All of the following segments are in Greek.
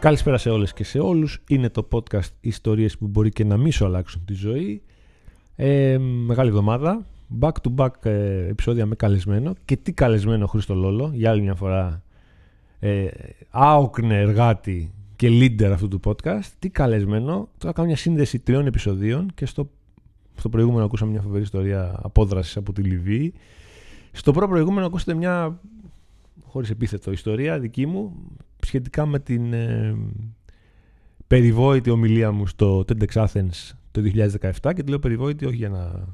Καλησπέρα σε όλες και σε όλους. Είναι το podcast ιστορίες που μπορεί και να μην σου αλλάξουν τη ζωή. Ε, μεγάλη εβδομάδα. Back to back ε, επεισόδια με καλεσμένο. Και τι καλεσμένο Χρήστο Λόλο. Για άλλη μια φορά ε, άοκνε εργάτη και leader αυτού του podcast. Τι καλεσμένο. Τώρα κάνω μια σύνδεση τριών επεισοδίων και στο, στο προηγούμενο ακούσαμε μια φοβερή ιστορία απόδρασης από τη Λιβύη. Στο πρώτο προηγούμενο ακούσατε μια χωρίς επίθετο ιστορία δική μου σχετικά με την ε, περιβόητη ομιλία μου στο TEDx Athens το 2017 και τη λέω περιβόητη όχι για να,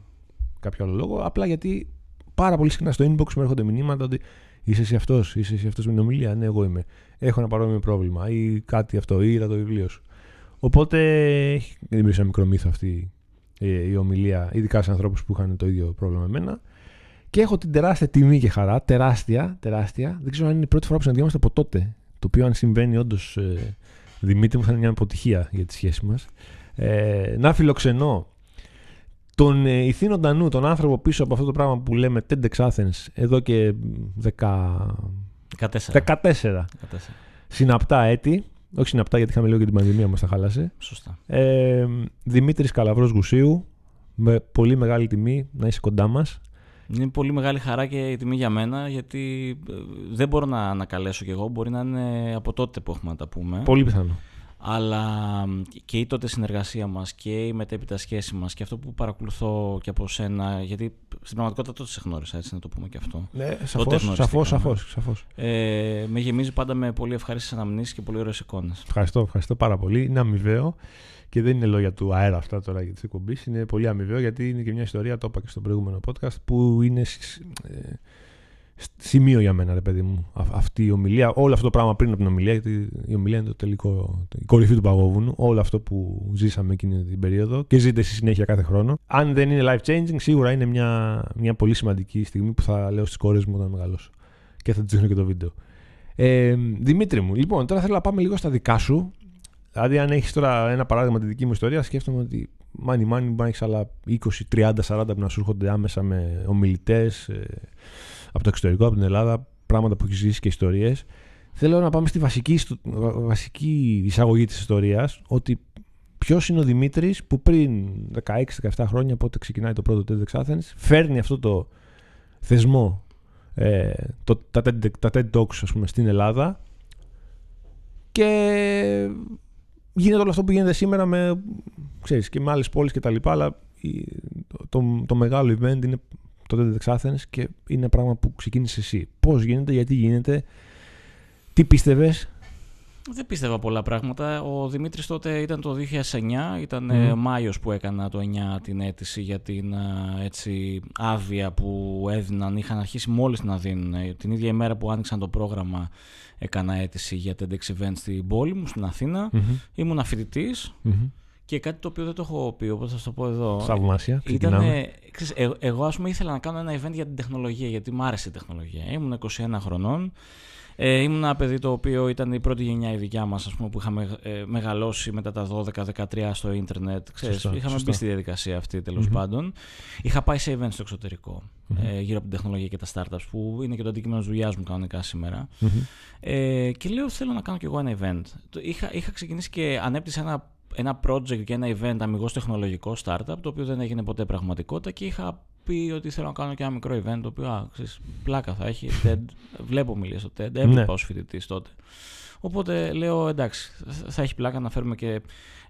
κάποιο άλλο λόγο, απλά γιατί πάρα πολύ συχνά στο inbox μου έρχονται μηνύματα ότι είσαι εσύ αυτός, είσαι εσύ αυτός με την ομιλία. Ναι, εγώ είμαι. Έχω ένα παρόμοιο πρόβλημα ή κάτι αυτό, ή είδα το βιβλίο σου. Οπότε έχει δημιουργήσει ένα μικρό μύθο αυτή η ομιλία, ειδικά σε ανθρώπους που είχαν το ίδιο πρόβλημα με μένα. Και έχω την τεράστια τιμή και χαρά, τεράστια, τεράστια. Δεν ξέρω αν είναι η πρώτη φορά που συναντιόμαστε από τότε. Το οποίο, αν συμβαίνει, όντως, ε, Δημήτρη μου, θα είναι μια αποτυχία για τη σχέση μας. Ε, να φιλοξενώ τον ε, Ιθήνο Νου, τον άνθρωπο πίσω από αυτό το πράγμα που λέμε TEDx Athens, εδώ και 10... 14. 14. Συναπτά έτη. Όχι συναπτά γιατί είχαμε λίγο και την πανδημία μας τα χάλασε. Σωστά. Ε, Δημήτρης Καλαβρός Γουσίου. Με πολύ μεγάλη τιμή να είσαι κοντά μας. Είναι πολύ μεγάλη χαρά και η τιμή για μένα γιατί ε, δεν μπορώ να ανακαλέσω κι εγώ. Μπορεί να είναι από τότε που έχουμε να τα πούμε. Πολύ πιθανό. Αλλά και η τότε συνεργασία μας και η μετέπειτα σχέση μας και αυτό που παρακολουθώ και από σένα, γιατί στην πραγματικότητα τότε σε γνώρισα, έτσι να το πούμε και αυτό. Ναι, σαφώς, σαφώς, σαφώς, σαφώς. Ε, με γεμίζει πάντα με πολύ ευχάριστες αναμνήσεις και πολύ ωραίες εικόνες. Ευχαριστώ, ευχαριστώ πάρα πολύ. Είναι αμοιβαίο. Και δεν είναι λόγια του αέρα αυτά τώρα για της εκπομπής. Είναι πολύ αμοιβαίο γιατί είναι και μια ιστορία, το είπα και στο προηγούμενο podcast, που είναι ε, σημείο για μένα, ρε παιδί μου. αυτή η ομιλία, όλο αυτό το πράγμα πριν από την ομιλία, γιατί η ομιλία είναι το τελικό, η κορυφή του παγόβουνου. Όλο αυτό που ζήσαμε εκείνη την περίοδο και ζείτε στη συνέχεια κάθε χρόνο. Αν δεν είναι life changing, σίγουρα είναι μια, μια πολύ σημαντική στιγμή που θα λέω στις κόρες μου όταν μεγαλώσω. Και θα τη δείχνω και το βίντεο. Ε, Δημήτρη μου, λοιπόν, τώρα θέλω να πάμε λίγο στα δικά σου. Δηλαδή, αν έχεις τώρα ένα παράδειγμα τη δική μου ιστορία, σκέφτομαι ότι μάνι μάνι μπορεί να έχει άλλα 20, 30, 40 που να σου έρχονται άμεσα με ομιλητές ε, από το εξωτερικό, από την Ελλάδα, πράγματα που έχεις ζήσει και ιστορίες. Θέλω να πάμε στη βασική, βασική εισαγωγή της ιστορίας, ότι ποιος είναι ο Δημήτρης που πριν 16-17 χρόνια, πότε ξεκινάει το πρώτο TEDx Athens, φέρνει αυτό το θεσμό, ε, το, τα, TED, τα TED Talks ας πούμε, στην Ελλάδα και γίνεται όλο αυτό που γίνεται σήμερα με, ξέρεις, και με άλλες πόλεις και τα λοιπά, αλλά το, το, μεγάλο event είναι το TEDx Athens και είναι ένα πράγμα που ξεκίνησε εσύ. Πώς γίνεται, γιατί γίνεται, τι πίστευες. Δεν πίστευα πολλά πράγματα. Ο Δημήτρης τότε ήταν το 2009, ήταν mm. Μάιος που έκανα το 9 την αίτηση για την ε, έτσι, άδεια που έδιναν. Είχαν αρχίσει μόλις να δίνουν. Ε, την ίδια ημέρα που άνοιξαν το πρόγραμμα, έκανα αίτηση για TEDx Event στην πόλη μου, στην Αθήνα. Mm-hmm. Ήμουν φοιτητή. Mm-hmm. Και κάτι το οποίο δεν το έχω πει, οπότε θα το πω εδώ. Θαυμάσια. Ήταν, ε, εγώ, ας πούμε, ήθελα να κάνω ένα event για την τεχνολογία, γιατί μου άρεσε η τεχνολογία. Ήμουν 21 χρονών. Ε, ήμουν ένα παιδί το οποίο ήταν η πρώτη γενιά η δικιά μας, που είχαμε ε, μεγαλώσει μετά τα 12-13 στο ίντερνετ. Ξέρεις, σωστά, είχαμε σωστά. μπει στη διαδικασία αυτή τέλος mm-hmm. πάντων. Είχα πάει σε events στο εξωτερικό mm-hmm. ε, γύρω από την τεχνολογία και τα startups, που είναι και το αντικείμενο της δουλειάς μου κανονικά σήμερα. Mm-hmm. Ε, και λέω, θέλω να κάνω κι εγώ ένα event. Είχα, είχα ξεκινήσει και ανέπτυσα ένα ένα project και ένα event αμυγός τεχνολογικό startup, το οποίο δεν έγινε ποτέ πραγματικότητα και είχα πει ότι θέλω να κάνω και ένα μικρό event, το οποίο α, ξέρεις, πλάκα θα έχει, TED, βλέπω μιλία στο TED, έβλεπα ναι. ως φοιτητής τότε. Οπότε λέω εντάξει, θα έχει πλάκα να φέρουμε και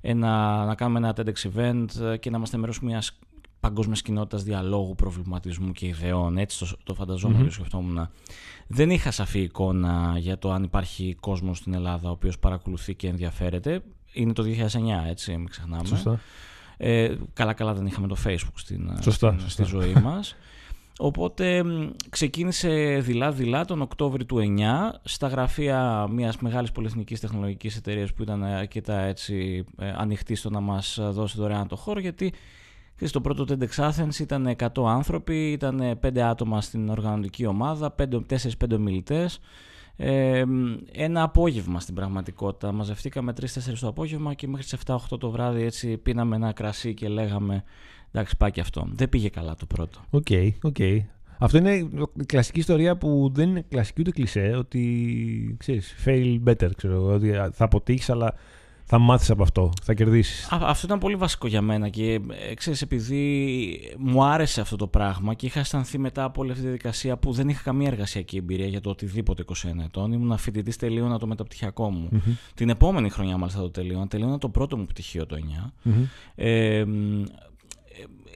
ένα, να κάνουμε ένα TEDx event και να είμαστε μέρος μιας παγκόσμιας κοινότητας διαλόγου, προβληματισμού και ιδεών. Έτσι το, το φανταζόμουν mm-hmm. και σκεφτόμουν. Δεν είχα σαφή εικόνα για το αν υπάρχει κόσμος στην Ελλάδα ο οποίος παρακολουθεί και ενδιαφέρεται είναι το 2009, έτσι, μην ξεχνάμε. Σωστά. Ε, καλά καλά δεν είχαμε το Facebook στην, σωστά, στη ζωή μας. Οπότε ξεκίνησε δειλά-δειλά τον Οκτώβριο του 9 στα γραφεία μιας μεγάλης πολυεθνικής τεχνολογικής εταιρείας που ήταν αρκετά έτσι ε, ανοιχτή στο να μας δώσει δωρεάν το χώρο γιατί στο πρώτο TEDx Athens ήταν 100 άνθρωποι, ήταν 5 άτομα στην οργανωτική ομάδα, 4-5 ομιλητές ε, ένα απόγευμα στην πραγματικότητα. Μαζευτήκαμε 3-4 το απόγευμα και μέχρι τις 7-8 το βράδυ έτσι πίναμε ένα κρασί και λέγαμε εντάξει πάει και αυτό. Δεν πήγε καλά το πρώτο. OK, okay, OK. Okay. Αυτό είναι η κλασική ιστορία που δεν είναι κλασική ούτε κλισέ, ότι ξέρεις, fail better, ξέρω, ότι θα αποτύχεις, αλλά θα μάθεις από αυτό, θα κερδίσεις. Αυτό ήταν πολύ βασικό για μένα και ε, ξέρεις, επειδή μου άρεσε αυτό το πράγμα και είχα αισθανθεί μετά από όλη αυτή τη διαδικασία που δεν είχα καμία εργασιακή εμπειρία για το οτιδήποτε 21 ετών. Ήμουν φοιτητής τελείωνα το μεταπτυχιακό μου. Την επόμενη χρονιά, μάλιστα το τελείωνα. Τελείωνα το πρώτο μου πτυχίο το 9. Ε,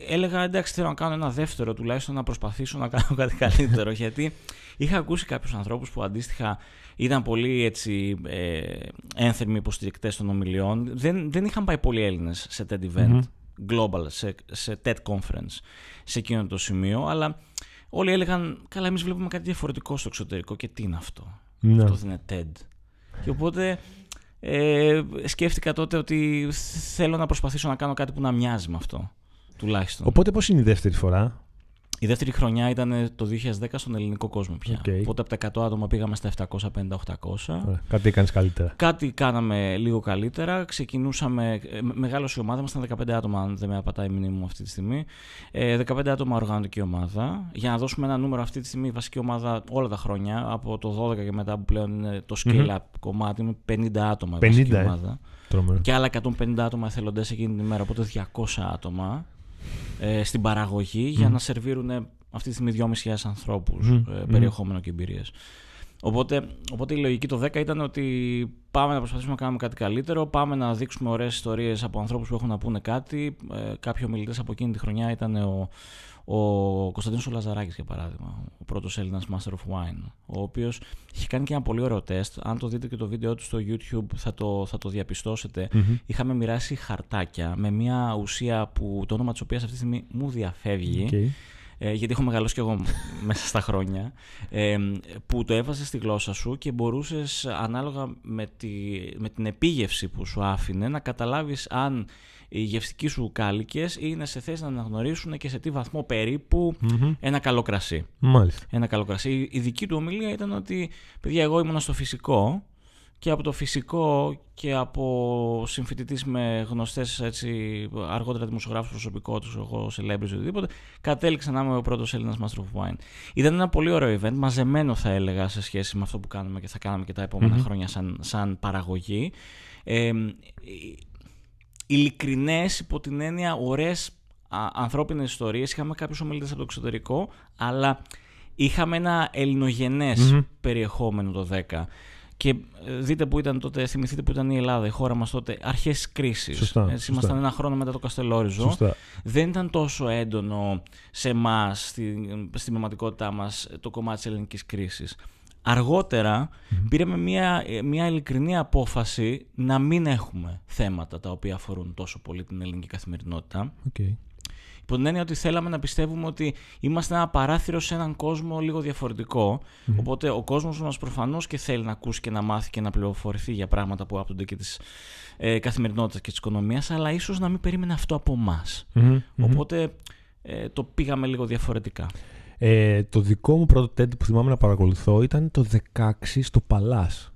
έλεγα εντάξει θέλω να κάνω ένα δεύτερο τουλάχιστον να προσπαθήσω να κάνω κάτι καλύτερο γιατί είχα ακούσει κάποιους ανθρώπους που αντίστοιχα ήταν πολύ έτσι ε, ένθερμοι υποστηρικτές των ομιλιών δεν, δεν είχαν πάει πολλοί Έλληνες σε TED event global, σε, σε TED conference σε εκείνο το σημείο αλλά όλοι έλεγαν καλά εμείς βλέπουμε κάτι διαφορετικό στο εξωτερικό και τι είναι αυτό Ναι. αυτό δεν είναι TED και οπότε ε, σκέφτηκα τότε ότι θέλω να προσπαθήσω να κάνω κάτι που να μοιάζει με αυτό τουλάχιστον. Οπότε πώς είναι η δεύτερη φορά; Η δεύτερη χρονιά ήταν το 2010 στον ελληνικό κόσμο πια. Οκ. Οπότε από τα 100 άτομα πήγαμε στα 750-800. Ωραία, Κάτι έκανες καλύτερα. Κάτι κάναμε λίγο καλύτερα. Ξεκινούσαμε. ε, Μεγάλωσε η ομάδα μας, ήταν 15 άτομα, αν δεν με απατάει η μνήμη μου αυτή τη στιγμή. Ε, 15 άτομα οργανωτική ομάδα. Για να δώσουμε ένα νούμερο, αυτή τη στιγμή η βασική ομάδα όλα τα χρόνια, από το 12 και μετά που πλέον είναι το scale-up κομμάτι, είναι 50 άτομα η 50, βασική ε. ομάδα. Τρομερό. Και άλλα 150 άτομα εθελοντές εκείνη την ημέρα, οπότε 200 άτομα ε, στην παραγωγή για να σερβίρουν αυτή τη στιγμή 2.500 ανθρώπους Μμμ, ε, μμμ. περιεχόμενο και εμπειρίες. Οπότε, οπότε η λογική το 10 ήταν ότι πάμε να προσπαθήσουμε να κάνουμε κάτι καλύτερο, πάμε να δείξουμε ωραίες ιστορίες από ανθρώπους που έχουν να πούνε κάτι. Ε, κάποιοι ομιλητές από εκείνη τη χρονιά ήταν ο, ο Κωνσταντίνος ο Λαζαράκης για παράδειγμα, ο πρώτος Έλληνας Master of Wine, ο οποίος είχε κάνει και ένα πολύ ωραίο τεστ. Αν το δείτε και το βίντεο του στο YouTube θα το, θα το διαπιστώσετε. Μμμ. Είχαμε μοιράσει χαρτάκια με μια ουσία που το όνομα της οποίας αυτή τη στιγμή μου διαφεύγει Οκ. Ε, γιατί έχω μεγαλώσει κι εγώ μέσα στα χρόνια, ε, που το έβαζες στη γλώσσα σου και μπορούσες ανάλογα με, τη, με την επίγευση που σου άφηνε να καταλάβεις αν οι γευστικοί σου κάλυκες είναι σε θέση να αναγνωρίσουν και σε τι βαθμό περίπου Μμμ. ένα καλό κρασί. Μάλιστα. Ένα καλό κρασί. Η- Η δική του ομιλία ήταν ότι, παιδιά, εγώ ήμουνα στο φυσικό και από το φυσικό και από συμφοιτητής με γνωστές αργότερα δημοσιογράφους προσωπικότητε, εγώ celebrities οτιδήποτε, κατέληξα να είμαι ο πρώτος Έλληνας Master of Wine. Ήταν ένα πολύ ωραίο event, μαζεμένο θα έλεγα σε σχέση με αυτό που κάνουμε και θα κάνουμε και τα επόμενα Μμμ. χρόνια σαν, σαν παραγωγή. Ε, Ειλικρινές υπό την έννοια ωραίες ανθρώπινες ιστορίες. Είχαμε κάποιους ομιλητές από το εξωτερικό, αλλά είχαμε ένα ελληνογενές Μμμ. περιεχόμενο το 10. Και ε, δείτε που ήταν τότε, θυμηθείτε που ήταν η Ελλάδα, η χώρα μας τότε, αρχές κρίσης. Σωστά, Έτσι, σωστά. ήμασταν ένα χρόνο μετά το Καστελόριζο. Σωστά. Δεν ήταν τόσο έντονο σε εμάς, στην, στην πραγματικότητά μας, το κομμάτι της ελληνικής κρίσης. Αργότερα πήραμε μια, ε, μια ειλικρινή απόφαση να μην έχουμε θέματα τα οποία αφορούν τόσο πολύ την ελληνική καθημερινότητα. Οκ. Υπό την έννοια ότι θέλαμε να πιστεύουμε ότι είμαστε ένα παράθυρο σε έναν κόσμο λίγο διαφορετικό. Οπότε ο κόσμος μας προφανώς και θέλει να ακούσει και να μάθει και να πληροφορηθεί για πράγματα που άπτονται και της ε, καθημερινότητας και της οικονομίας, αλλά ίσως να μην περίμενε αυτό από εμά. Μμμ. Μμμ. Οπότε ε, το πήγαμε λίγο διαφορετικά. Ε, το δικό μου πρώτο TED που θυμάμαι να παρακολουθώ ήταν το 16 στο Παλάς.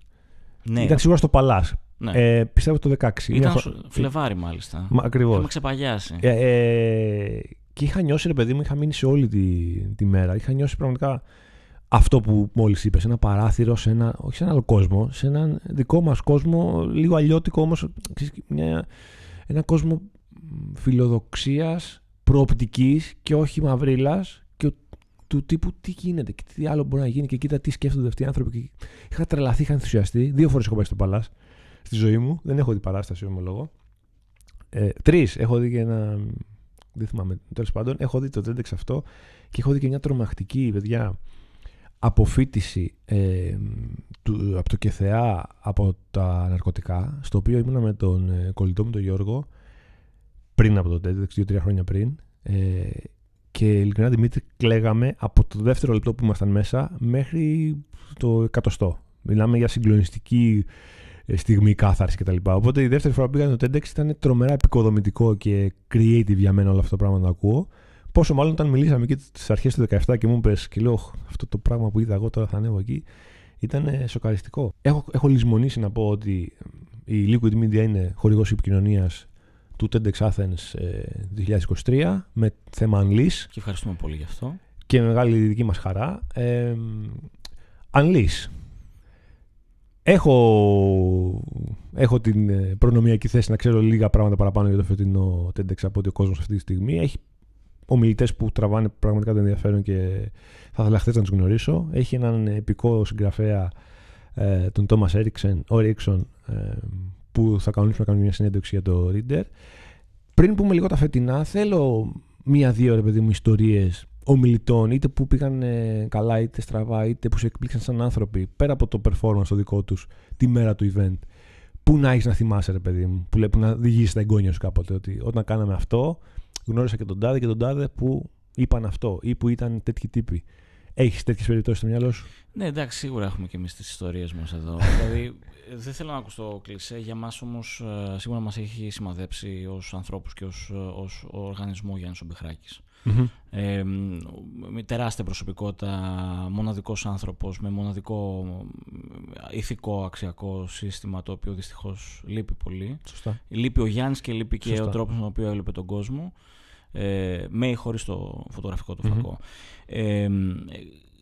Ναι, Ήταν σίγουρα στο Παλάς. Ναι. Ε, πιστεύω το 16. Μια ήταν χρο- στο Φλεβάρι μάλιστα. Μα, ακριβώς. Είχαμε ξεπαγιάσει. Ε, ε, και είχα νιώσει, ρε παιδί μου, είχα μείνει σε όλη τη, τη μέρα. Είχα νιώσει πραγματικά αυτό που μόλις είπες, ένα παράθυρο σε ένα, όχι σε ένα άλλο κόσμο, σε έναν δικό μας κόσμο, λίγο αλλιώτικο όμως, ξέρεις, μια, ένα κόσμο μ, φιλοδοξίας, προοπτικής και όχι μαυρίλας και ο- του τύπου τι γίνεται και τι άλλο μπορεί να γίνει και κοίτα τι σκέφτονται αυτοί οι άνθρωποι. Και είχα τρελαθεί, είχα ενθουσιαστεί. Δύο φορές έχω πάει στο Παλάς στη ζωή μου. Δεν έχω δει παράσταση, ομολογώ. Ε, Τρεις. Έχω δει και ένα. Δεν θυμάμαι. Τέλος πάντων, έχω δει το TEDx αυτό και έχω δει και μια τρομακτική, παιδιά, αποφύτιση ε, του, από το ΚΕΘΕΑ από τα ναρκωτικά, στο οποίο ήμουνα με τον ε, κολλητό μου τον Γιώργο πριν από το TEDx, δύο-τρία χρόνια πριν. Ε, και ειλικρινά Δημήτρη, κλαίγαμε από το δεύτερο λεπτό που ήμασταν μέσα μέχρι το εκατοστό. Μιλάμε για συγκλονιστική ε, στιγμή κάθαρσης κτλ. Οπότε η δεύτερη φορά που πήγα στο TEDx ήταν τρομερά επικοδομητικό και creative για μένα όλο αυτό το πράγμα να το ακούω. Πόσο μάλλον όταν μιλήσαμε και στι αρχές του 17 και μου είπε και λέω «Χ, αυτό το πράγμα που είδα εγώ τώρα θα ανέβω εκεί. Ήταν ε, σοκαριστικό. Έχω, έχω λησμονήσει να πω ότι η Liquid Media είναι χορηγός επικοινωνίας του TEDx Athens ε, 2023 με θέμα Unleash. Και ευχαριστούμε πολύ γι' αυτό. και μεγάλη δική μας χαρά. Ε, Unleash. Έχω, έχω την ε, προνομιακή θέση να ξέρω λίγα πράγματα παραπάνω για το φετινό TEDx από ότι ο κόσμος αυτή τη στιγμή. Έχει ομιλητές που τραβάνε πραγματικά το ενδιαφέρον και θα ήθελα χθες να τους γνωρίσω. Έχει έναν επικό συγγραφέα, ε, τον Τόμα Έριξον, ε, που θα κανονίσουμε να κάνουμε μια συνέντευξη για το Reader. Πριν πούμε λίγο τα φετινά, θέλω μία-δύο ρε παιδί μου ιστορίες ομιλητών, είτε που πήγαν ε, καλά, είτε στραβά, είτε που σε εκπλήξαν σαν άνθρωποι, πέρα από το performance το δικό τους τη μέρα του event. Πού να έχεις να θυμάσαι, ρε παιδί μου, που, λέει, που να διηγήσεις τα εγγόνια σου κάποτε. Ότι όταν κάναμε αυτό, γνώρισα και τον τάδε και τον τάδε που είπαν αυτό ή που ήταν τέτοιοι τύποι. Έχεις τέτοιες περιπτώσεις στο μυαλό σου; Ναι, εντάξει, σίγουρα έχουμε και εμείς τις ιστορίες μας εδώ. δηλαδή, δεν θέλω να ακούσω κλεισέ. Για μας όμως, ε, σίγουρα μας έχει σημαδέψει ως ανθρώπους και ως οργανισμό Γιάννης Ομπιχράκη. Mm-hmm. Ε, με τεράστια προσωπικότητα, μοναδικός άνθρωπος με μοναδικό ηθικό αξιακό σύστημα το οποίο δυστυχώς λείπει πολύ. Σωστά. Λείπει ο Γιάννης και λείπει και ο τρόπος με τον οποίο έλειπε τον κόσμο ε, με ή χωρίς το φωτογραφικό του φακό. Ε,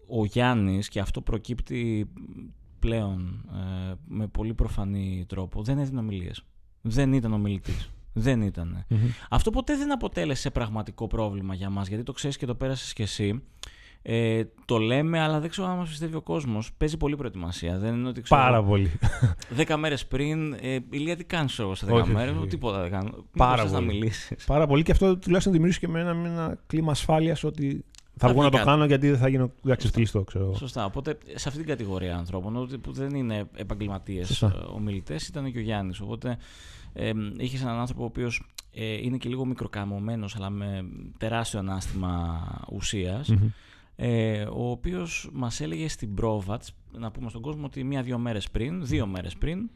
ο Γιάννης και αυτό προκύπτει πλέον ε, με πολύ προφανή τρόπο δεν έδινε ομιλίες. Δεν ήταν ομιλητής. Δεν ηταν Αυτό ποτέ δεν αποτέλεσε πραγματικό πρόβλημα για μας, γιατί το ξέρεις και το πέρασες κι εσύ. Ε, το λέμε, αλλά δεν ξέρω αν μας πιστεύει ο κόσμος. Παίζει πολύ προετοιμασία. Δεν είναι ότι ξέρω, Πάρα πολύ. Δέκα μέρες πριν, ε, Ηλία, τι κάνει εγώ σε δέκα μέρες; Τίποτα δεν κάνω. Πάρα πολύ. να μιλήσεις. Πάρα πολύ και αυτό τουλάχιστον δημιουργήσει και με ένα, ένα κλίμα ασφάλειας ότι θα, βγω να το κάνω γιατί δεν θα γίνω αξιοστηλιστό, ξέρω. Σωστά. Οπότε σε αυτή την κατηγορία ανθρώπων που δεν είναι επαγγελματίες ομιλητές ήταν και ο Γιάννης. Οπότε ε, είχες έναν άνθρωπο ο οποίος ε, είναι και λίγο μικροκαμωμένος, αλλά με τεράστιο ανάστημα ε, ο οποίος μας έλεγε στην πρόβα, να πούμε στον κόσμο ότι μία-δύο μέρες πριν, δύο μέρες πριν,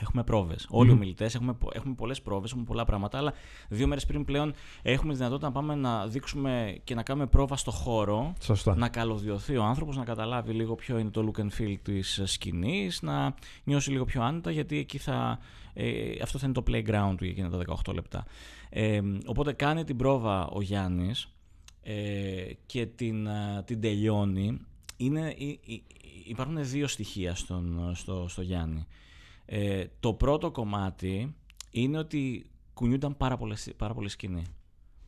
Έχουμε πρόβες. Mm. Όλοι οι ομιλητές έχουμε, έχουμε πολλές πρόβες, έχουμε πολλά πράγματα, αλλά δύο μέρες πριν πλέον έχουμε τη δυνατότητα να πάμε να δείξουμε και να κάνουμε πρόβα στο χώρο. Σωστά. Να καλωδιωθεί ο άνθρωπος, να καταλάβει λίγο ποιο είναι το look and feel της σκηνής, να νιώσει λίγο πιο άνετα, γιατί εκεί θα. Ε, αυτό θα είναι το playground του για εκείνα τα 18 λεπτά. Ε, οπότε κάνει την πρόβα ο Γιάννης ε, και την, την τελειώνει. Είναι, υπάρχουν δύο στοιχεία στον, στο, στο Γιάννη. Ε, το πρώτο κομμάτι είναι ότι κουνιούνταν πάρα, πολλές, πάρα πολύ σκηνή.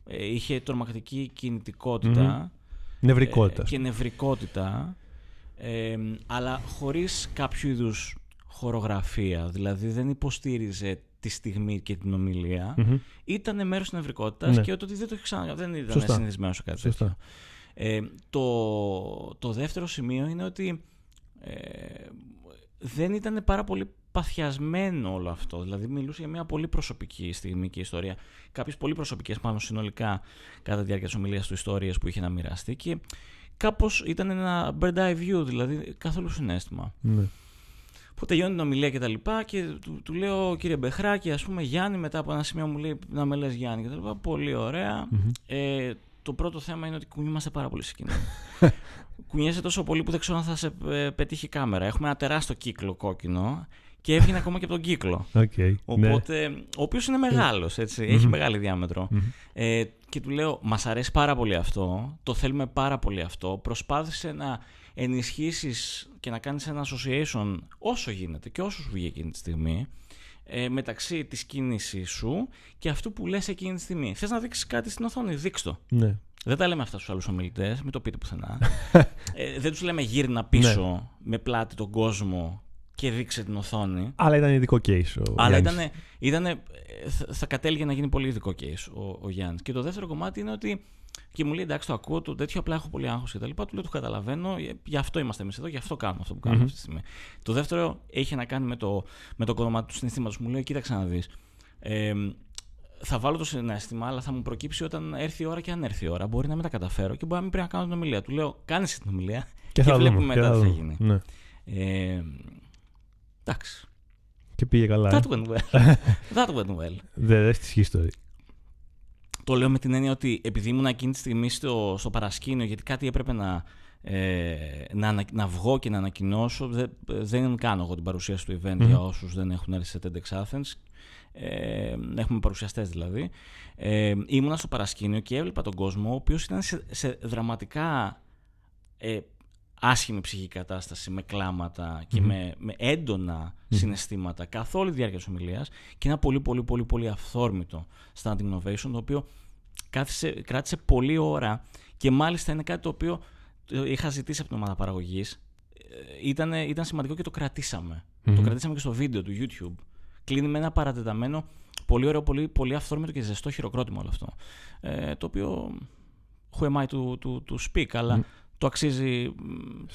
Ε, είχε τρομακτική κινητικότητα. Νευρικότητα. Ε, και νευρικότητα. αλλά χωρίς κάποιο είδους χορογραφία. Δηλαδή δεν υποστήριζε τη στιγμή και την ομιλία. Mm-hmm. Ήταν μέρος της νευρικότητας ναι. και ότι δεν το είχε ξανα... Δεν ήταν Σωστά. συνηθισμένο σε κάτι τέτοιο. το, το δεύτερο σημείο είναι ότι δεν ήταν πάρα πολύ παθιασμένο όλο αυτό. Δηλαδή, μιλούσε για μια πολύ προσωπική στιγμή και ιστορία. Κάποιες πολύ προσωπικές, πάνω συνολικά, κατά τη διάρκεια της ομιλίας του, ιστορίες που είχε να μοιραστεί. Και κάπως ήταν ένα bird eye view, δηλαδή καθόλου συνέστημα. Ναι. Που τελειώνει την ομιλία και τα λοιπά και του, του λέω κύριε Μπεχράκη, ας πούμε Γιάννη, μετά από ένα σημείο μου λέει να με λες Γιάννη και τα λοιπά. Πολύ Ε, το πρώτο θέμα είναι ότι κουνιούμαστε πάρα πολύ σε κοινό. Κουνιέσαι τόσο πολύ που δεν ξέρω αν θα σε ε, πετύχει η κάμερα. Έχουμε ένα τεράστιο κύκλο κόκκινο και έβγαινε ακόμα και από τον κύκλο. Okay, Οπότε, ναι. ο οποίος είναι μεγάλος, έχει μεγάλη διάμετρο. Ε, και του λέω: Μας αρέσει πάρα πολύ αυτό, το θέλουμε πάρα πολύ αυτό. Προσπάθησε να ενισχύσεις και να κάνεις ένα association όσο γίνεται και όσο σου βγει εκείνη τη στιγμή ε, μεταξύ της κίνησή σου και αυτού που λες εκείνη τη στιγμή. Θες να δείξεις κάτι στην οθόνη, δείξ το. Ναι. Δεν τα λέμε αυτά στους άλλους ομιλητές, μην το πείτε πουθενά. ε, δεν τους λέμε γύρνα πίσω ναι. με πλάτη τον κόσμο και δείξε την οθόνη. Αλλά ήταν ειδικό case. Ο Αλλά ήταν, ήτανε, θα κατέληγε να γίνει πολύ ειδικό case ο, ο Γιάννης. Και το δεύτερο κομμάτι είναι ότι. Και μου λέει εντάξει, το ακούω, το τέτοιο απλά έχω πολύ άγχος και τα λοιπά. Του λέω το καταλαβαίνω, ε, γι' αυτό είμαστε εμείς εδώ, γι' αυτό κάνουμε αυτό που κάνουμε αυτή τη στιγμή. Το δεύτερο έχει να κάνει με το, με το κομμάτι του συναισθήματος. Μου λέει, κοίταξε να δεις. Ε, θα βάλω το συνέστημα, αλλά θα μου προκύψει όταν έρθει η ώρα και αν έρθει η ώρα. Μπορεί να μην τα καταφέρω και μπορεί να μην πρέπει να κάνω την ομιλία. Του λέω, κάνεις την ομιλία και, και βλέπουμε μετά τι θα γίνει. Ναι. Ε, Εντάξει. Και πήγε καλά. That went well. That went well. Δεν έχεις ιστορία. Το λέω με την έννοια ότι επειδή ήμουν εκείνη τη στιγμή στο, στο παρασκήνιο, γιατί κάτι έπρεπε να, ε, να, να βγω και να ανακοινώσω, δεν, δεν κάνω εγώ την παρουσίαση του event για όσους δεν έχουν έρθει σε TEDx Athens. Ε, έχουμε παρουσιαστές δηλαδή. Ε, ήμουνα στο παρασκήνιο και έβλεπα τον κόσμο, ο οποίος ήταν σε, σε δραματικά ε, άσχημη ψυχική κατάσταση, με κλάματα και με, με έντονα συναισθήματα καθ' όλη τη διάρκεια της ομιλίας και ένα πολύ πολύ πολύ πολύ αυθόρμητο standing innovation, το οποίο κάθισε, κράτησε πολλή ώρα και μάλιστα είναι κάτι το οποίο είχα ζητήσει από την ομάδα παραγωγής. Ήταν, ήταν σημαντικό και το κρατήσαμε. Το κρατήσαμε και στο βίντεο του YouTube. Κλείνει με ένα παρατεταμένο, πολύ ωραίο, πολύ, πολύ αυθόρμητο και ζεστό χειροκρότημα όλο αυτό. Ε, το οποίο who am I to, to, to speak, αλλά το αξίζει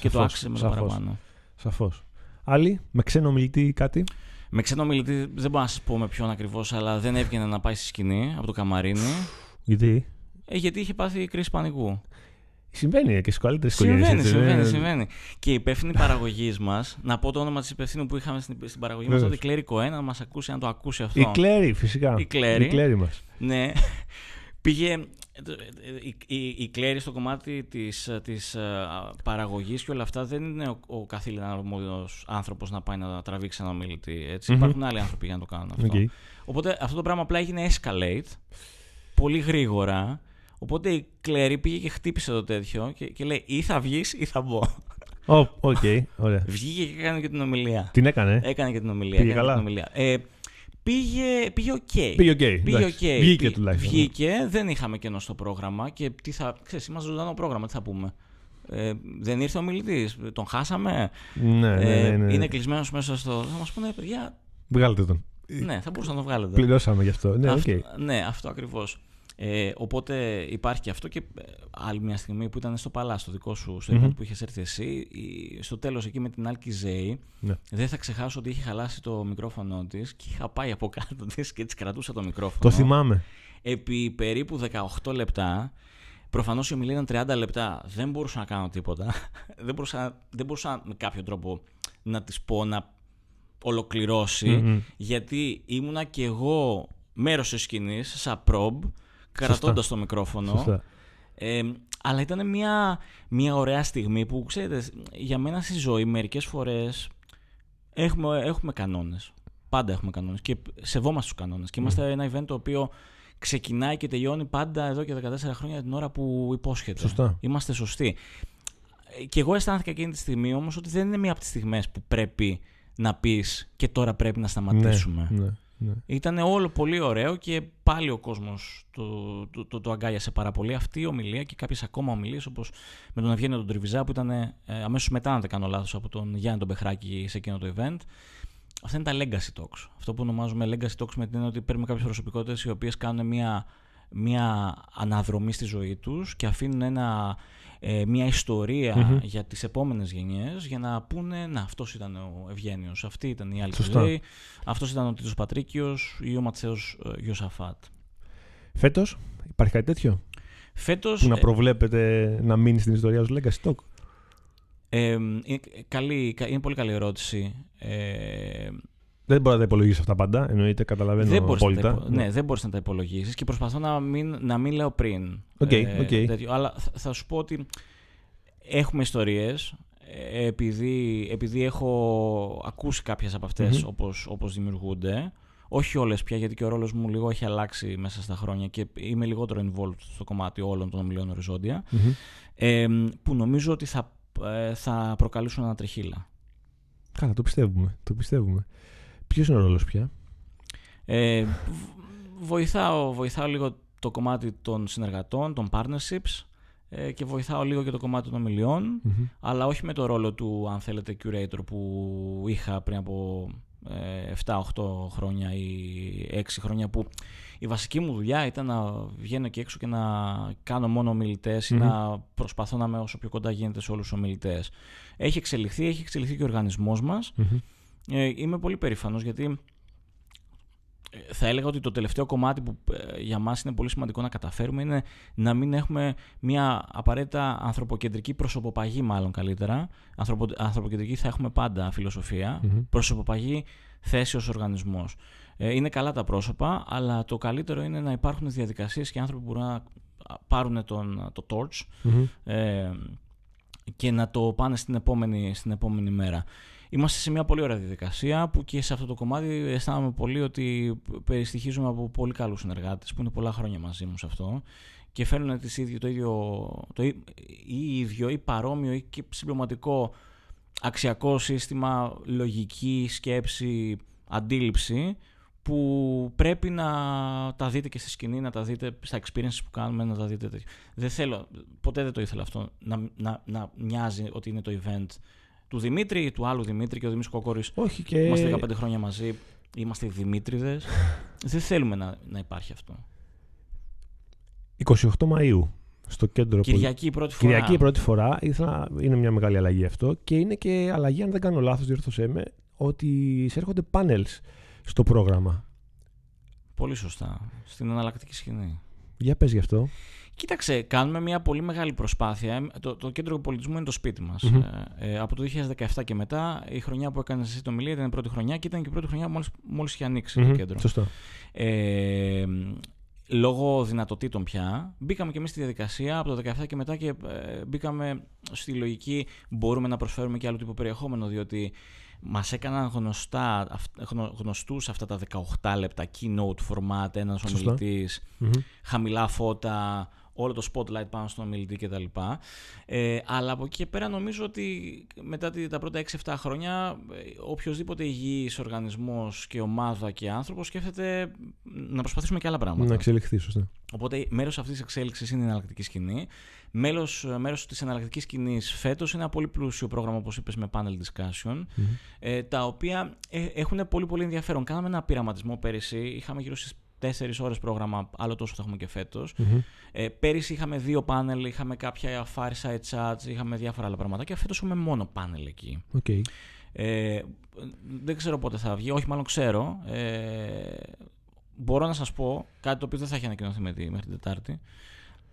και το άξιζε με το παραπάνω. Σαφώς. Άλλοι, με ξένο μιλητή κάτι; Με ξένο μιλητή δεν μπορώ να σας πω με ποιον ακριβώς, αλλά δεν έβγαινε να πάει στη σκηνή από το καμαρίνι. Γιατί; Ε, γιατί είχε πάθει κρίση πανικού. Συμβαίνει και στις καλύτερες οικογένειες. Συμβαίνει, συμβαίνει, συμβαίνει. Και η υπεύθυνη παραγωγής μας, να πω το όνομα της υπευθύνου που είχαμε στην, στην παραγωγή μας, τότε η Κλέρι Κοέ, να μας ακούσει, αν το ακούσει αυτό. Η Κλέρι, φυσικά. Η Κλέρι. Η Κλέρι μας. Ναι. Πήγε. Η, η, η Κλέρι στο κομμάτι της, της παραγωγής και όλα αυτά δεν είναι ο, ο καθ' ύλην αρμόδιος άνθρωπος να πάει να τραβήξει ένα ομιλητή. Έτσι. Mm-hmm. Υπάρχουν άλλοι άνθρωποι για να το κάνουν αυτό. Okay. Οπότε αυτό το πράγμα απλά έγινε escalate πολύ γρήγορα Οπότε η Κλέρι πήγε και χτύπησε το τέτοιο και, και λέει ή θα βγεις ή θα μπω. OK, okay, ωραία. Βγήκε και έκανε και την ομιλία. Την έκανε. Έκανε και την ομιλία. Πήγε καλά. Την ομιλία. Ε, πήγε, πήγε ok. Πήγε ok. Πήγε okay. Βγήκε τουλάχιστον. Βγήκε, δεν είχαμε κενό στο πρόγραμμα και τι θα. Ξέρεις, είμαστε ζωντανό πρόγραμμα, τι θα πούμε. Ε, δεν ήρθε ο μιλητής, τον χάσαμε. Ναι, ναι, ναι, ναι. Είναι κλεισμένος μέσα στο. Θα μας πούνε, παιδιά. Βγάλετε τον. Ναι, θα μπορούσατε να το βγάλετε. Πληρώσαμε γι' αυτό. Ναι, αυτό, okay. ναι αυτό ακριβώς. Ε, οπότε υπάρχει και αυτό και ε, άλλη μια στιγμή που ήταν στο Παλά, στο δικό σου, στο mm-hmm. που είχες έρθει εσύ, στο τέλος εκεί με την Άλκη Ζέη, ναι. δεν θα ξεχάσω ότι είχε χαλάσει το μικρόφωνο της και είχα πάει από κάτω της και της κρατούσα το μικρόφωνο. Το θυμάμαι. Επί περίπου 18 λεπτά. Προφανώς η ομιλία ήταν 30 λεπτά. Δεν μπορούσα να κάνω τίποτα. δεν, μπορούσα, δεν μπορούσα με κάποιο τρόπο να της πω να ολοκληρώσει, mm-hmm. γιατί ήμουνα κι εγώ μέρος της σκηνής, σαν προμπ, κρατώντας το μικρόφωνο. Ε, αλλά ήταν μια, μια ωραία στιγμή που ξέρετε, για μένα στη ζωή μερικές φορές έχουμε, έχουμε κανόνες. Πάντα έχουμε κανόνες και σεβόμαστε τους κανόνες. Και είμαστε ένα event το οποίο ξεκινάει και τελειώνει πάντα εδώ και 14 χρόνια την ώρα που υπόσχεται. Σωστά. Είμαστε σωστοί. Και εγώ αισθάνθηκα εκείνη τη στιγμή όμως ότι δεν είναι μία από τις στιγμές που πρέπει να πεις και τώρα πρέπει να σταματήσουμε. Ναι, ναι. Ναι. Ήταν όλο πολύ ωραίο και πάλι ο κόσμος το, το, το, το, αγκάλιασε πάρα πολύ. Αυτή η ομιλία και κάποιες ακόμα ομιλίες, όπως με τον Ευγένιο τον Τριβιζά, που ήταν ε, αμέσως μετά, αν δεν κάνω λάθος, από τον Γιάννη τον Μπεχράκη σε εκείνο το event. Αυτά είναι τα legacy talks. Αυτό που ονομάζουμε legacy talks με την έννοια ότι παίρνουμε κάποιες προσωπικότητες οι οποίες κάνουν μια, μια αναδρομή στη ζωή τους και αφήνουν ένα ε, μια ιστορια για τις επόμενες γενιές για να πούνε να αυτός ήταν ο Ευγένιος, αυτή ήταν η άλλη ζωή, αυτός ήταν ο Τίτος Πατρίκιος ή ο Ματσέος ε, Γιωσαφάτ. Φέτος υπάρχει κάτι τέτοιο; Φέτος, που να ε, προβλέπετε να μείνει στην ιστορία ως Legacy Talk; Ε, είναι, καλή, είναι πολύ καλή ερώτηση. Ε, δεν μπορεί να τα υπολογίσεις αυτά πάντα, εννοείται, καταλαβαίνω δεν απόλυτα. υπο... Ναι, δεν μπορείς να τα υπολογίσεις και προσπαθώ να μην, να μην λέω πριν. Okay, ε, okay. Αλλά θα σου πω ότι έχουμε ιστορίες. Ε, επειδή, επειδή έχω ακούσει κάποιες από αυτές mm-hmm. όπως, όπως δημιουργούνται όχι όλες πια γιατί και ο ρόλος μου λίγο έχει αλλάξει μέσα στα χρόνια και είμαι λιγότερο involved στο κομμάτι όλων των ομιλιών οριζόντια mm-hmm. ε, που νομίζω ότι θα, ε, θα προκαλούσουν ένα τριχύλα. Καλά, το πιστεύουμε. Το πιστεύουμε. Ποιος είναι ο ρόλος πια, ε, βοηθάω, βοηθάω λίγο το κομμάτι των συνεργατών, των partnerships ε, και βοηθάω λίγο και το κομμάτι των ομιλιων αλλά όχι με το ρόλο του, αν θέλετε, curator που είχα πριν από ε, 7-8 χρόνια ή 6 χρόνια που η βασική μου δουλειά ήταν να βγαίνω και έξω και να κάνω μόνο ομιλητές ή να προσπαθώ να είμαι όσο πιο κοντά γίνεται σε όλους τους ομιλητές. Έχει εξελιχθεί, έχει εξελιχθεί και ο οργανισμός μας. Ε, είμαι πολύ περήφανος γιατί ε, θα έλεγα ότι το τελευταίο κομμάτι που ε, για μας είναι πολύ σημαντικό να καταφέρουμε είναι να μην έχουμε μια απαραίτητα ανθρωποκεντρική προσωποπαγή μάλλον καλύτερα. Ανθρωπο, ανθρωποκεντρική θα έχουμε πάντα φιλοσοφία, mm-hmm. προσωποπαγή θέση ως οργανισμός. είναι καλά τα πρόσωπα, αλλά το καλύτερο είναι να υπάρχουν διαδικασίες και άνθρωποι που μπορούν να πάρουν τον, το torch και να το πάνε στην επόμενη, στην επόμενη μέρα. Είμαστε σε μια πολύ ωραία διαδικασία που και σε αυτό το κομμάτι αισθάνομαι πολύ ότι περιστοιχίζουμε από πολύ καλούς συνεργάτες που είναι πολλά χρόνια μαζί μου σε αυτό και φέρνουν τις ίδιο, το ίδιο, το ή ίδιο ή παρόμοιο ή και συμπληρωματικό αξιακό σύστημα, λογική, σκέψη, αντίληψη που πρέπει να τα δείτε και στη σκηνή, να τα δείτε στα experiences που κάνουμε, να τα δείτε τέτοιο. Δεν θέλω, ποτέ δεν το ήθελα αυτό, να, να, να μοιάζει ότι είναι το event του Δημήτρη, του άλλου Δημήτρη και ο Δημήτρης Κοκόρης. Όχι και... Είμαστε 15 χρόνια μαζί, είμαστε Δημήτριδες. δεν θέλουμε να, να υπάρχει αυτό. 28 Μαΐου στο κέντρο. Κυριακή πρώτη φορά. Κυριακή πρώτη φορά. Ήθελα... Είναι μια μεγάλη αλλαγή αυτό. Και είναι και αλλαγή, αν δεν κάνω λάθος, διορθώσέ με, ότι εισέρχονται πάνελς στο πρόγραμμα. Πολύ σωστά. Στην εναλλακτική σκηνή. Για πες γι' αυτό. Κοίταξε, κάνουμε μια πολύ μεγάλη προσπάθεια. Το, το κέντρο πολιτισμού είναι το σπίτι μας. Ε, ε, από το 2017 και μετά, η χρονιά που έκανες εσύ το μιλία ήταν η πρώτη χρονιά και ήταν και η πρώτη χρονιά μόλις μόλις είχε ανοίξει το κέντρο. Σωστό. Ε, λόγω δυνατοτήτων πια, μπήκαμε και εμείς στη διαδικασία από το 2017 και μετά και ε, μπήκαμε στη λογική μπορούμε να προσφέρουμε και άλλο τύπο περιεχόμενο, διότι μας έκαναν γνωστά, γνωστούς αυτά τα 18 λεπτά keynote format, ένας ομιλητής, χαμηλά φώτα, όλο το spotlight πάνω στον ομιλητή κτλ. Ε, αλλά από εκεί και πέρα νομίζω ότι μετά τα πρώτα 6-7 χρόνια ε, οποιοδήποτε υγιής οργανισμός και ομάδα και άνθρωπος σκέφτεται να προσπαθήσουμε και άλλα πράγματα. Να εξελιχθεί, σωστά. Οπότε μέρος αυτής της εξέλιξης είναι η εναλλακτική σκηνή. Μέλος, μέρος της εναλλακτικής σκηνής φέτος είναι ένα πολύ πλούσιο πρόγραμμα, όπως είπες, με panel discussion, ε, τα οποία ε, έχουν πολύ πολύ ενδιαφέρον. Κάναμε ένα πειραματισμό πέρυσι, είχαμε γύρω στις τέσσερις ώρες πρόγραμμα, άλλο τόσο θα έχουμε και φετος Ε, πέρυσι είχαμε δύο πάνελ, είχαμε κάποια fireside chats, είχαμε διάφορα άλλα πράγματα και φέτος έχουμε μόνο πάνελ εκεί. Okay. Ε, δεν ξέρω πότε θα βγει, όχι μάλλον ξέρω. Ε, μπορώ να σας πω κάτι το οποίο δεν θα έχει ανακοινωθεί μέχρι την Τετάρτη.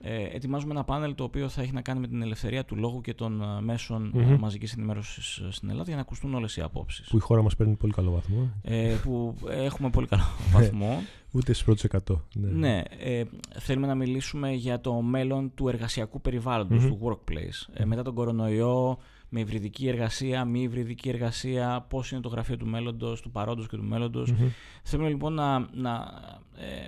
Ε, ετοιμάζουμε ένα πάνελ το οποίο θα έχει να κάνει με την ελευθερία του λόγου και των ε, μέσων mm-hmm. μαζικής ενημέρωσης στην Ελλάδα για να ακουστούν όλες οι απόψεις. Που η χώρα μας παίρνει πολύ καλό βαθμό. Ε, που έχουμε πολύ καλό βαθμό. Ούτε στις πρώτες 100. Ναι, ναι ε, θέλουμε να μιλήσουμε για το μέλλον του εργασιακού περιβάλλοντος, του workplace. Ε, μετά τον κορονοϊό, με υβριδική εργασία, μη υβριδική εργασία, πώς είναι το γραφείο του μέλλοντος, του παρόντος και του μέλλοντος. Θέλουμε λοιπόν να, να ε,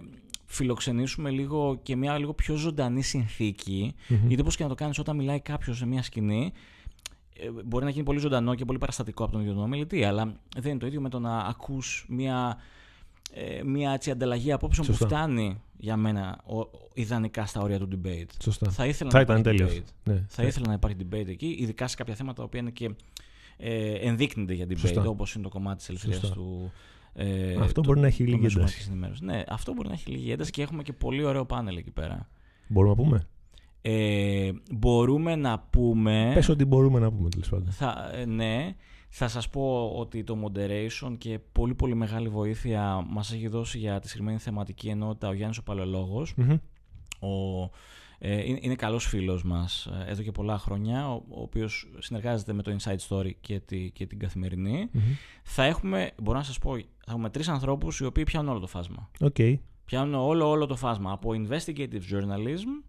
φιλοξενήσουμε λίγο και μια λίγο πιο ζωντανή συνθήκη. Mm-hmm. Γιατί όπως και να το κάνεις όταν μιλάει κάποιος σε μια σκηνή, ε, μπορεί να γίνει πολύ ζωντανό και πολύ παραστατικό από τον ίδιο τον ομιλητή, αλλά δεν είναι το ίδιο με το να ακούς μια, ε, μια έτσι, ανταλλαγή απόψεων που φτάνει για μένα ο, ιδανικά στα όρια του debate. Σωστά. Θα ήθελα θα να ήταν υπάρχει debate. Ναι. Θα ήθελα να υπάρχει debate εκεί, ειδικά σε κάποια θέματα που είναι και ε, ενδείκνυνται για debate, όπως είναι το κομμάτι της ελευθερίας του ε, αυτό μπορεί να έχει λίγη ένταση. Ναι, αυτό μπορεί να έχει λίγη ένταση και έχουμε και πολύ ωραίο πάνελ εκεί πέρα. Μπορούμε να πούμε; Ε, μπορούμε να πούμε. Πες ότι μπορούμε να πούμε τέλος πάντων. Θα, ε, ναι. Θα σας πω ότι το moderation και πολύ πολύ μεγάλη βοήθεια μας έχει δώσει για τη συγκεκριμένη θεματική ενότητα ο Γιάννης ο παλαιολογος Ο ε, είναι καλός φίλος μας ε, εδώ και πολλά χρόνια, ο, ο οποίος συνεργάζεται με το Inside Story και, τη, και την καθημερινη Θα έχουμε, μπορώ να σας πω, θα έχουμε τρεις ανθρώπους οι οποίοι πιάνουν όλο το φάσμα. Okay. Πιάνουν όλο, όλο το φάσμα, από investigative journalism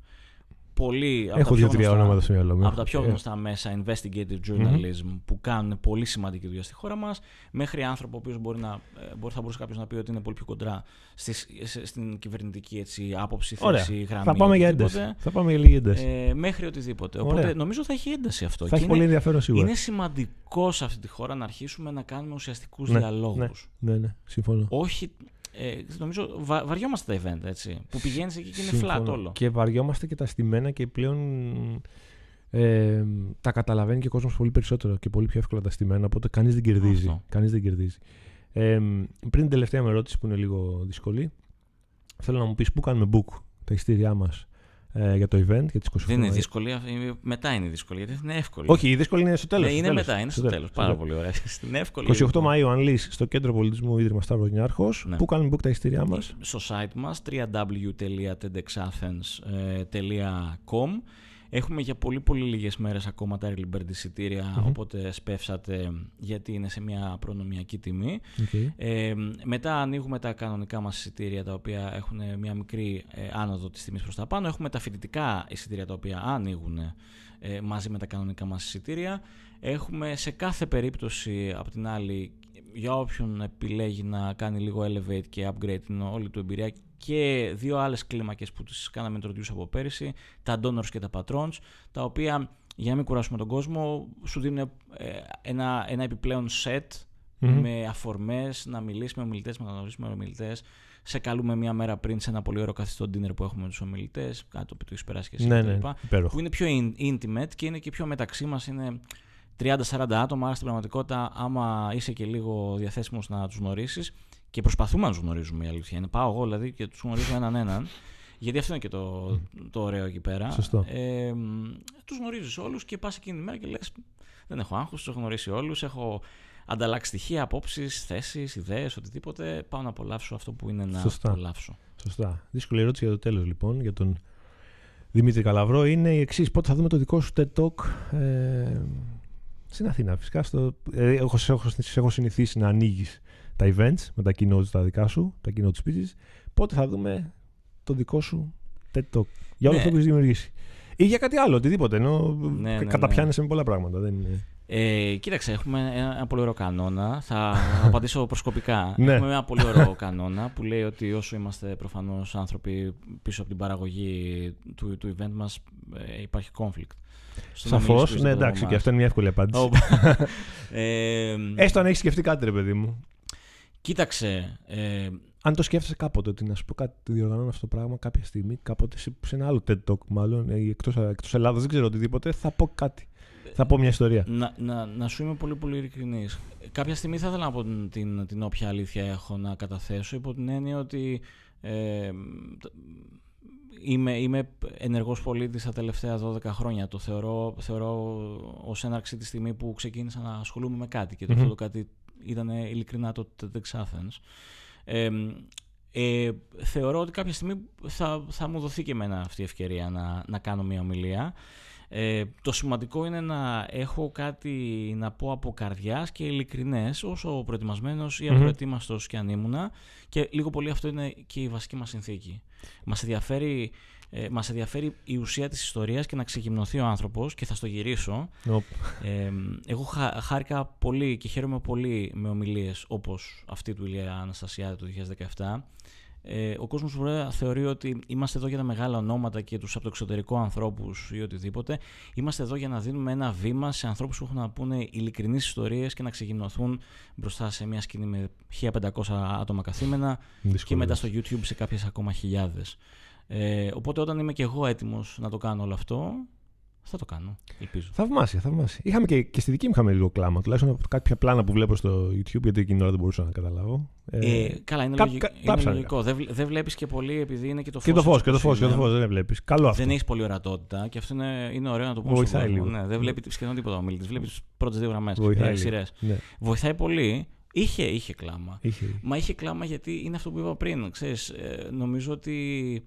πολύ. Έχω δύο-τρία ονόματα στο μυαλό μου. Από τα πιο ε. γνωστά μέσα investigative journalism που κάνουν πολύ σημαντική δουλειά στη χώρα μας, μέχρι άνθρωπο ο οποίος μπορεί να, ε, μπορεί, θα μπορούσε κάποιος να πει ότι είναι πολύ πιο κοντρά στις, στην κυβερνητική έτσι, άποψη, θέση, γραμμή. Θα πάμε για ένταση. Θα πάμε για λίγη ένταση. Ε, μέχρι οτιδήποτε. Ωραία. Οπότε νομίζω θα έχει ένταση αυτό. Θα έχει πολύ ενδιαφέρον σίγουρα. Είναι σημαντικό σε αυτή τη χώρα να αρχίσουμε να κάνουμε ουσιαστικούς ναι, διαλόγους. Ναι, ναι, ναι, συμφωνώ. Όχι ε, νομίζω βα, βαριόμαστε τα event έτσι. Που πηγαίνεις εκεί και είναι flat όλο. Και βαριόμαστε και τα στημένα και πλέον ε, τα καταλαβαίνει και ο κόσμος πολύ περισσότερο και πολύ πιο εύκολα τα στημένα. Οπότε κανείς δεν κερδίζει. Κανείς δεν κερδίζει. Ε, πριν την τελευταία με ερώτηση που είναι λίγο δύσκολη, θέλω να μου πεις πού κάνουμε book τα ειστήριά μας; Ε, για το event, για τις 28 Δεν είναι δύσκολη, μετά είναι δύσκολη, γιατί είναι εύκολη. Όχι, η δύσκολη είναι στο τέλος. Ναι, είναι τέλος, μετά, είναι στο, στο τέλος. Πάρα πολύ ωραία. Στην εύκολη. 28 λοιπόν. Μαΐου, αν στο Κέντρο Πολιτισμού Ίδρυμα Σταύρος Νιάρχος. Ναι. Πού κάνουμε book τα ειστήριά μας; Στο site μας www.tedxathens.com Έχουμε για πολύ πολύ λίγες μέρες ακόμα τα early bird εισιτήρια, Μμμ. οπότε σπεύσατε γιατί είναι σε μια προνομιακή τιμή. Okay. Ε, μετά ανοίγουμε τα κανονικά μας εισιτήρια τα οποία έχουν μια μικρή ε, άνοδο της τιμής προς τα πάνω. Έχουμε τα φοιτητικά εισιτήρια τα οποία ανοίγουν ε, μαζί με τα κανονικά μας εισιτήρια. Έχουμε σε κάθε περίπτωση απ' την άλλη για όποιον επιλέγει να κάνει λίγο elevate και upgrade την όλη του εμπειρία και δύο άλλες κλίμακες που τις κάναμε introduce από πέρυσι, τα donors και τα patrons, τα οποία για να μην κουράσουμε τον κόσμο σου δίνουν ε, ένα, ένα επιπλέον set Μμμ. με αφορμές, να μιλήσεις με ομιλητές, να γνωρίσει με ομιλητές. Σε καλούμε μία μέρα πριν σε ένα πολύ ωραίο καθιστό dinner που έχουμε με τους ομιλητές, κάτι το οποίο το έχεις περάσει και εσύ Ναι, κτλ. ναι, υπέροχο. Που είναι πιο in- intimate και είναι και πιο μεταξύ μας, είναι 30-40 άτομα, άρα στην πραγματικότητα άμα είσαι και λίγο διαθέσιμος να τους γνωρίσεις και προσπαθούμε να τους γνωρίζουμε η αλήθεια είναι, πάω εγώ δηλαδή και τους γνωρίζω έναν έναν, γιατί αυτό είναι και το, το ωραίο εκεί πέρα. Σωστό. Ε, μ, τους γνωρίζεις όλους και πας εκείνη τη μέρα και λες δεν έχω άγχος, τους έχω γνωρίσει όλους, έχω ανταλλάξει στοιχεία, απόψεις, θέσεις, ιδέες, οτιδήποτε. Πάω να απολαύσω αυτό που είναι να Σωστά. απολαύσω. Σωστά. Δύσκολη ερώτηση για το τέλος λοιπόν, για τον Δημήτρη Καλαβρό. Είναι η εξής. Πότε θα δούμε το δικό σου TED Talk ε, στην Αθήνα, φυσικά. Στο, ε, έχω, σε έχω, σε έχω συνηθίσει να ανοίγεις τα events με τα keynotes τα δικά σου, τα keynote speeches. Πότε θα δούμε το δικό σου TED Talk για όλο Ναι. αυτό που έχεις δημιουργήσει. Ή για κάτι άλλο, οτιδήποτε. Ενώ Ναι, ναι, καταπιάνεσαι με πολλά πράγματα. Δεν είναι... Ε, κοίταξε, έχουμε ένα, ένα πολύ ωραίο κανόνα. Θα απαντήσω προσκοπικά. Ναι. Έχουμε ένα πολύ ωραίο κανόνα που λέει ότι όσο είμαστε προφανώς άνθρωποι πίσω από την παραγωγή του, του event μας, ε, υπάρχει conflict. Στο να Σαφώς. μιλήσεις Ναι, πίσω από εντάξει, εμάς. και αυτό είναι μια εύκολη απάντηση. Όπου- ε, Έστω αν έχεις σκεφτεί κάτι, ρε παιδί μου. Κοίταξε, ε, Αν το σκέφτεσαι κάποτε, ότι να σου πω κάτι, διοργανώνω αυτό το πράγμα κάποια στιγμή, κάποτε σε, σε ένα άλλο TED Talk, μάλλον, ή εκτός, εκτός Ελλάδας, δεν ξέρω οτιδήποτε, θα πω κάτι. Θα πω μια ιστορία. να, να, να σου είμαι πολύ πολύ ειλικρινής. Κάποια στιγμή θα ήθελα να πω την, την, την όποια αλήθεια έχω να καταθέσω υπό την έννοια ότι ε, τ- είμαι, είμαι ενεργός πολίτης τα τελευταία 12 χρόνια. Το θεωρώ, θεωρώ ως έναρξη τη στιγμή που ξεκίνησα να ασχολούμαι με κάτι και το Μμμ. αυτό το κάτι ήταν ειλικρινά το TEDx Athens. Ε, ε, θεωρώ ότι κάποια στιγμή θα, θα μου δοθεί και εμένα αυτή η ευκαιρία να, να κάνω μια ομιλία. Ε, το σημαντικό είναι να έχω κάτι να πω από καρδιάς και ειλικρινές όσο προετοιμασμένος ή Μμμ. απροετοίμαστος και αν ήμουνα και λίγο πολύ αυτό είναι και η βασική μας συνθήκη. Μας ενδιαφέρει, ε, μας ενδιαφέρει η ουσία της ιστορίας και να ξεγυμνωθεί ο άνθρωπος και θα στο γυρίσω. Οπ. Ε, εγώ χα, χάρηκα πολύ και χαίρομαι πολύ με ομιλίες όπως αυτή του Ηλία Αναστασιάδη του 2017. Ε, ο κόσμος βέβαια θεωρεί ότι είμαστε εδώ για τα μεγάλα ονόματα και τους από το εξωτερικό ανθρώπους ή οτιδήποτε. Είμαστε εδώ για να δίνουμε ένα βήμα σε ανθρώπους που έχουν να πούνε ειλικρινείς ιστορίες και να ξεγυμνοθούν μπροστά σε μια σκηνή με 1500 άτομα καθήμενα και Δύσκολο. μετά στο YouTube σε κάποιες ακόμα χιλιάδες. Ε, οπότε όταν είμαι και εγώ έτοιμος να το κάνω όλο αυτό, θα το κάνω, ελπίζω. Θαυμάσια, θαυμάσια. Είχαμε και, και στη δική μου είχαμε λίγο κλάμα. Τουλάχιστον από κάποια πλάνα που βλέπω στο YouTube, γιατί εκείνη την ώρα δεν μπορούσα να καταλάβω. Ε, καλά, είναι, κα- λογικ- κα- είναι κλάψα λογικό. Δεν, βλέ- δεν βλέπεις και πολύ επειδή είναι και το φω. και το φως, και το φως, και το φως. Δεν βλέπεις. Καλό αυτό. Δεν έχεις πολύ ορατότητα και αυτό είναι, είναι ωραίο να το πούμε Βοηθάει στον κόσμος. λίγο. Ναι, δεν βλέπει σχεδόν τίποτα ο μιλητή. Βλέπεις τις πρώτες δύο γραμμές. Βοηθάει. λίγο. σειρές. Ναι, Βοηθάει πολύ. Είχε, είχε κλάμα. είχε. Μα είχε κλάμα γιατί είναι αυτό που είπα πριν. Ξέρεις, ε, νομίζω ότι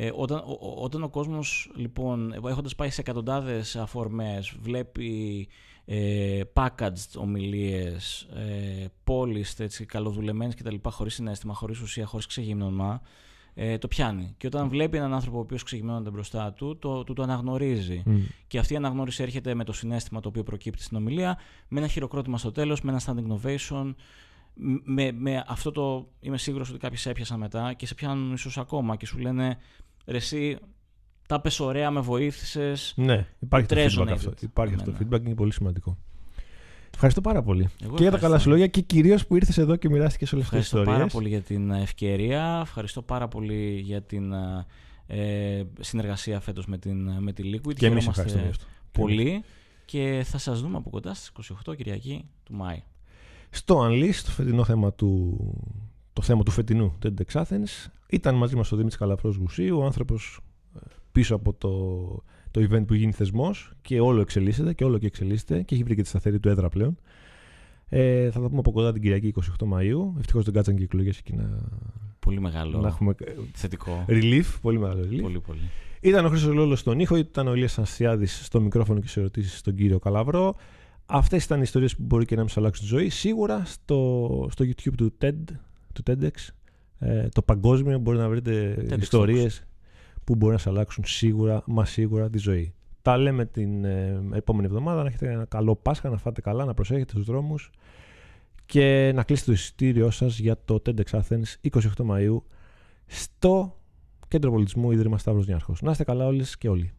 ε, όταν, ο, ο- όταν ο κόσμος, λοιπόν, έχοντας πάει σε εκατοντάδες αφορμές, βλέπει ε, packaged ομιλίες, ε, polished, έτσι, καλοδουλεμένες κτλ. χωρίς συνέστημα, χωρίς ουσία, χωρίς ξεγύμνομα, ε, το πιάνει. Και όταν βλέπει έναν άνθρωπο ο οποίος ξεγυμνώνεται μπροστά του, το, του το αναγνωρίζει. Μμ. Και αυτή η αναγνώριση έρχεται με το συνέστημα το οποίο προκύπτει στην ομιλία, με ένα χειροκρότημα στο τέλος, με ένα standing ovation, με, με αυτό το είμαι σίγουρος ότι κάποιοι σε έπιασαν μετά και σε πιάνουν ίσως ακόμα και σου λένε ρε εσύ τα πες ωραία, με βοήθησες. Ναι, υπάρχει το Resonated feedback αυτό. Υπάρχει αυτό το εμένα. feedback, είναι πολύ σημαντικό. Ευχαριστώ πάρα πολύ. Εγώ και για τα ευχαριστώ. καλά σου λόγια και κυρίως που ήρθες εδώ και μοιράστηκες όλες αυτέ τις Ευχαριστώ ιστορίες. πάρα πολύ για την ευκαιρία, ευχαριστώ πάρα πολύ για την ε, συνεργασία φέτος με, την, με τη Liquid. Και εμείς Χαιρόμαστε ευχαριστούμε γι' αυτό. πολύ και θα σας δούμε από κοντά στις 28 Κυριακή του Μάη. Στο Unleashed, το φετινό θέμα του, το θέμα του φετινού TEDx Athens, ήταν μαζί μας ο Δημήτρης Καλαφρός Γουσίου, ο άνθρωπος ε, πίσω από το, το event που γίνει θεσμός και όλο εξελίσσεται και όλο και εξελίσσεται και έχει βρει και τη σταθερή του έδρα πλέον. Ε, θα τα πούμε από κοντά την Κυριακή 28 Μαΐου. Ευτυχώς δεν κάτσαν και οι εκλογές εκεί να, Πολύ μεγάλο να έχουμε θετικό. relief, πολύ μεγάλο relief. Πολύ πολύ. Ήταν ο Χρήστος Λόλος στον ήχο, ήταν ο Ηλίας Ανστιάδης στο μικρόφωνο και σε ερωτήσεις στον κύριο Καλαβρό. Αυτές ήταν οι ιστορίες που μπορεί και να μην σου αλλάξουν τη ζωή. Σίγουρα στο, στο YouTube του TED, του TEDx, ε, το παγκόσμιο μπορεί να βρείτε TEDx ιστορίες που μπορεί να σας αλλάξουν σίγουρα, μα σίγουρα τη ζωή. Τα λέμε την ε, επόμενη εβδομάδα. Να έχετε ένα καλό Πάσχα, να φάτε καλά, να προσέχετε στους δρόμους και να κλείσετε το εισιτήριό σας για το TEDx Athens 28 Μαΐου στο Κέντρο Πολιτισμού Ίδρυμα Σταύρος Νιάρχος. Να είστε καλά όλες και όλοι.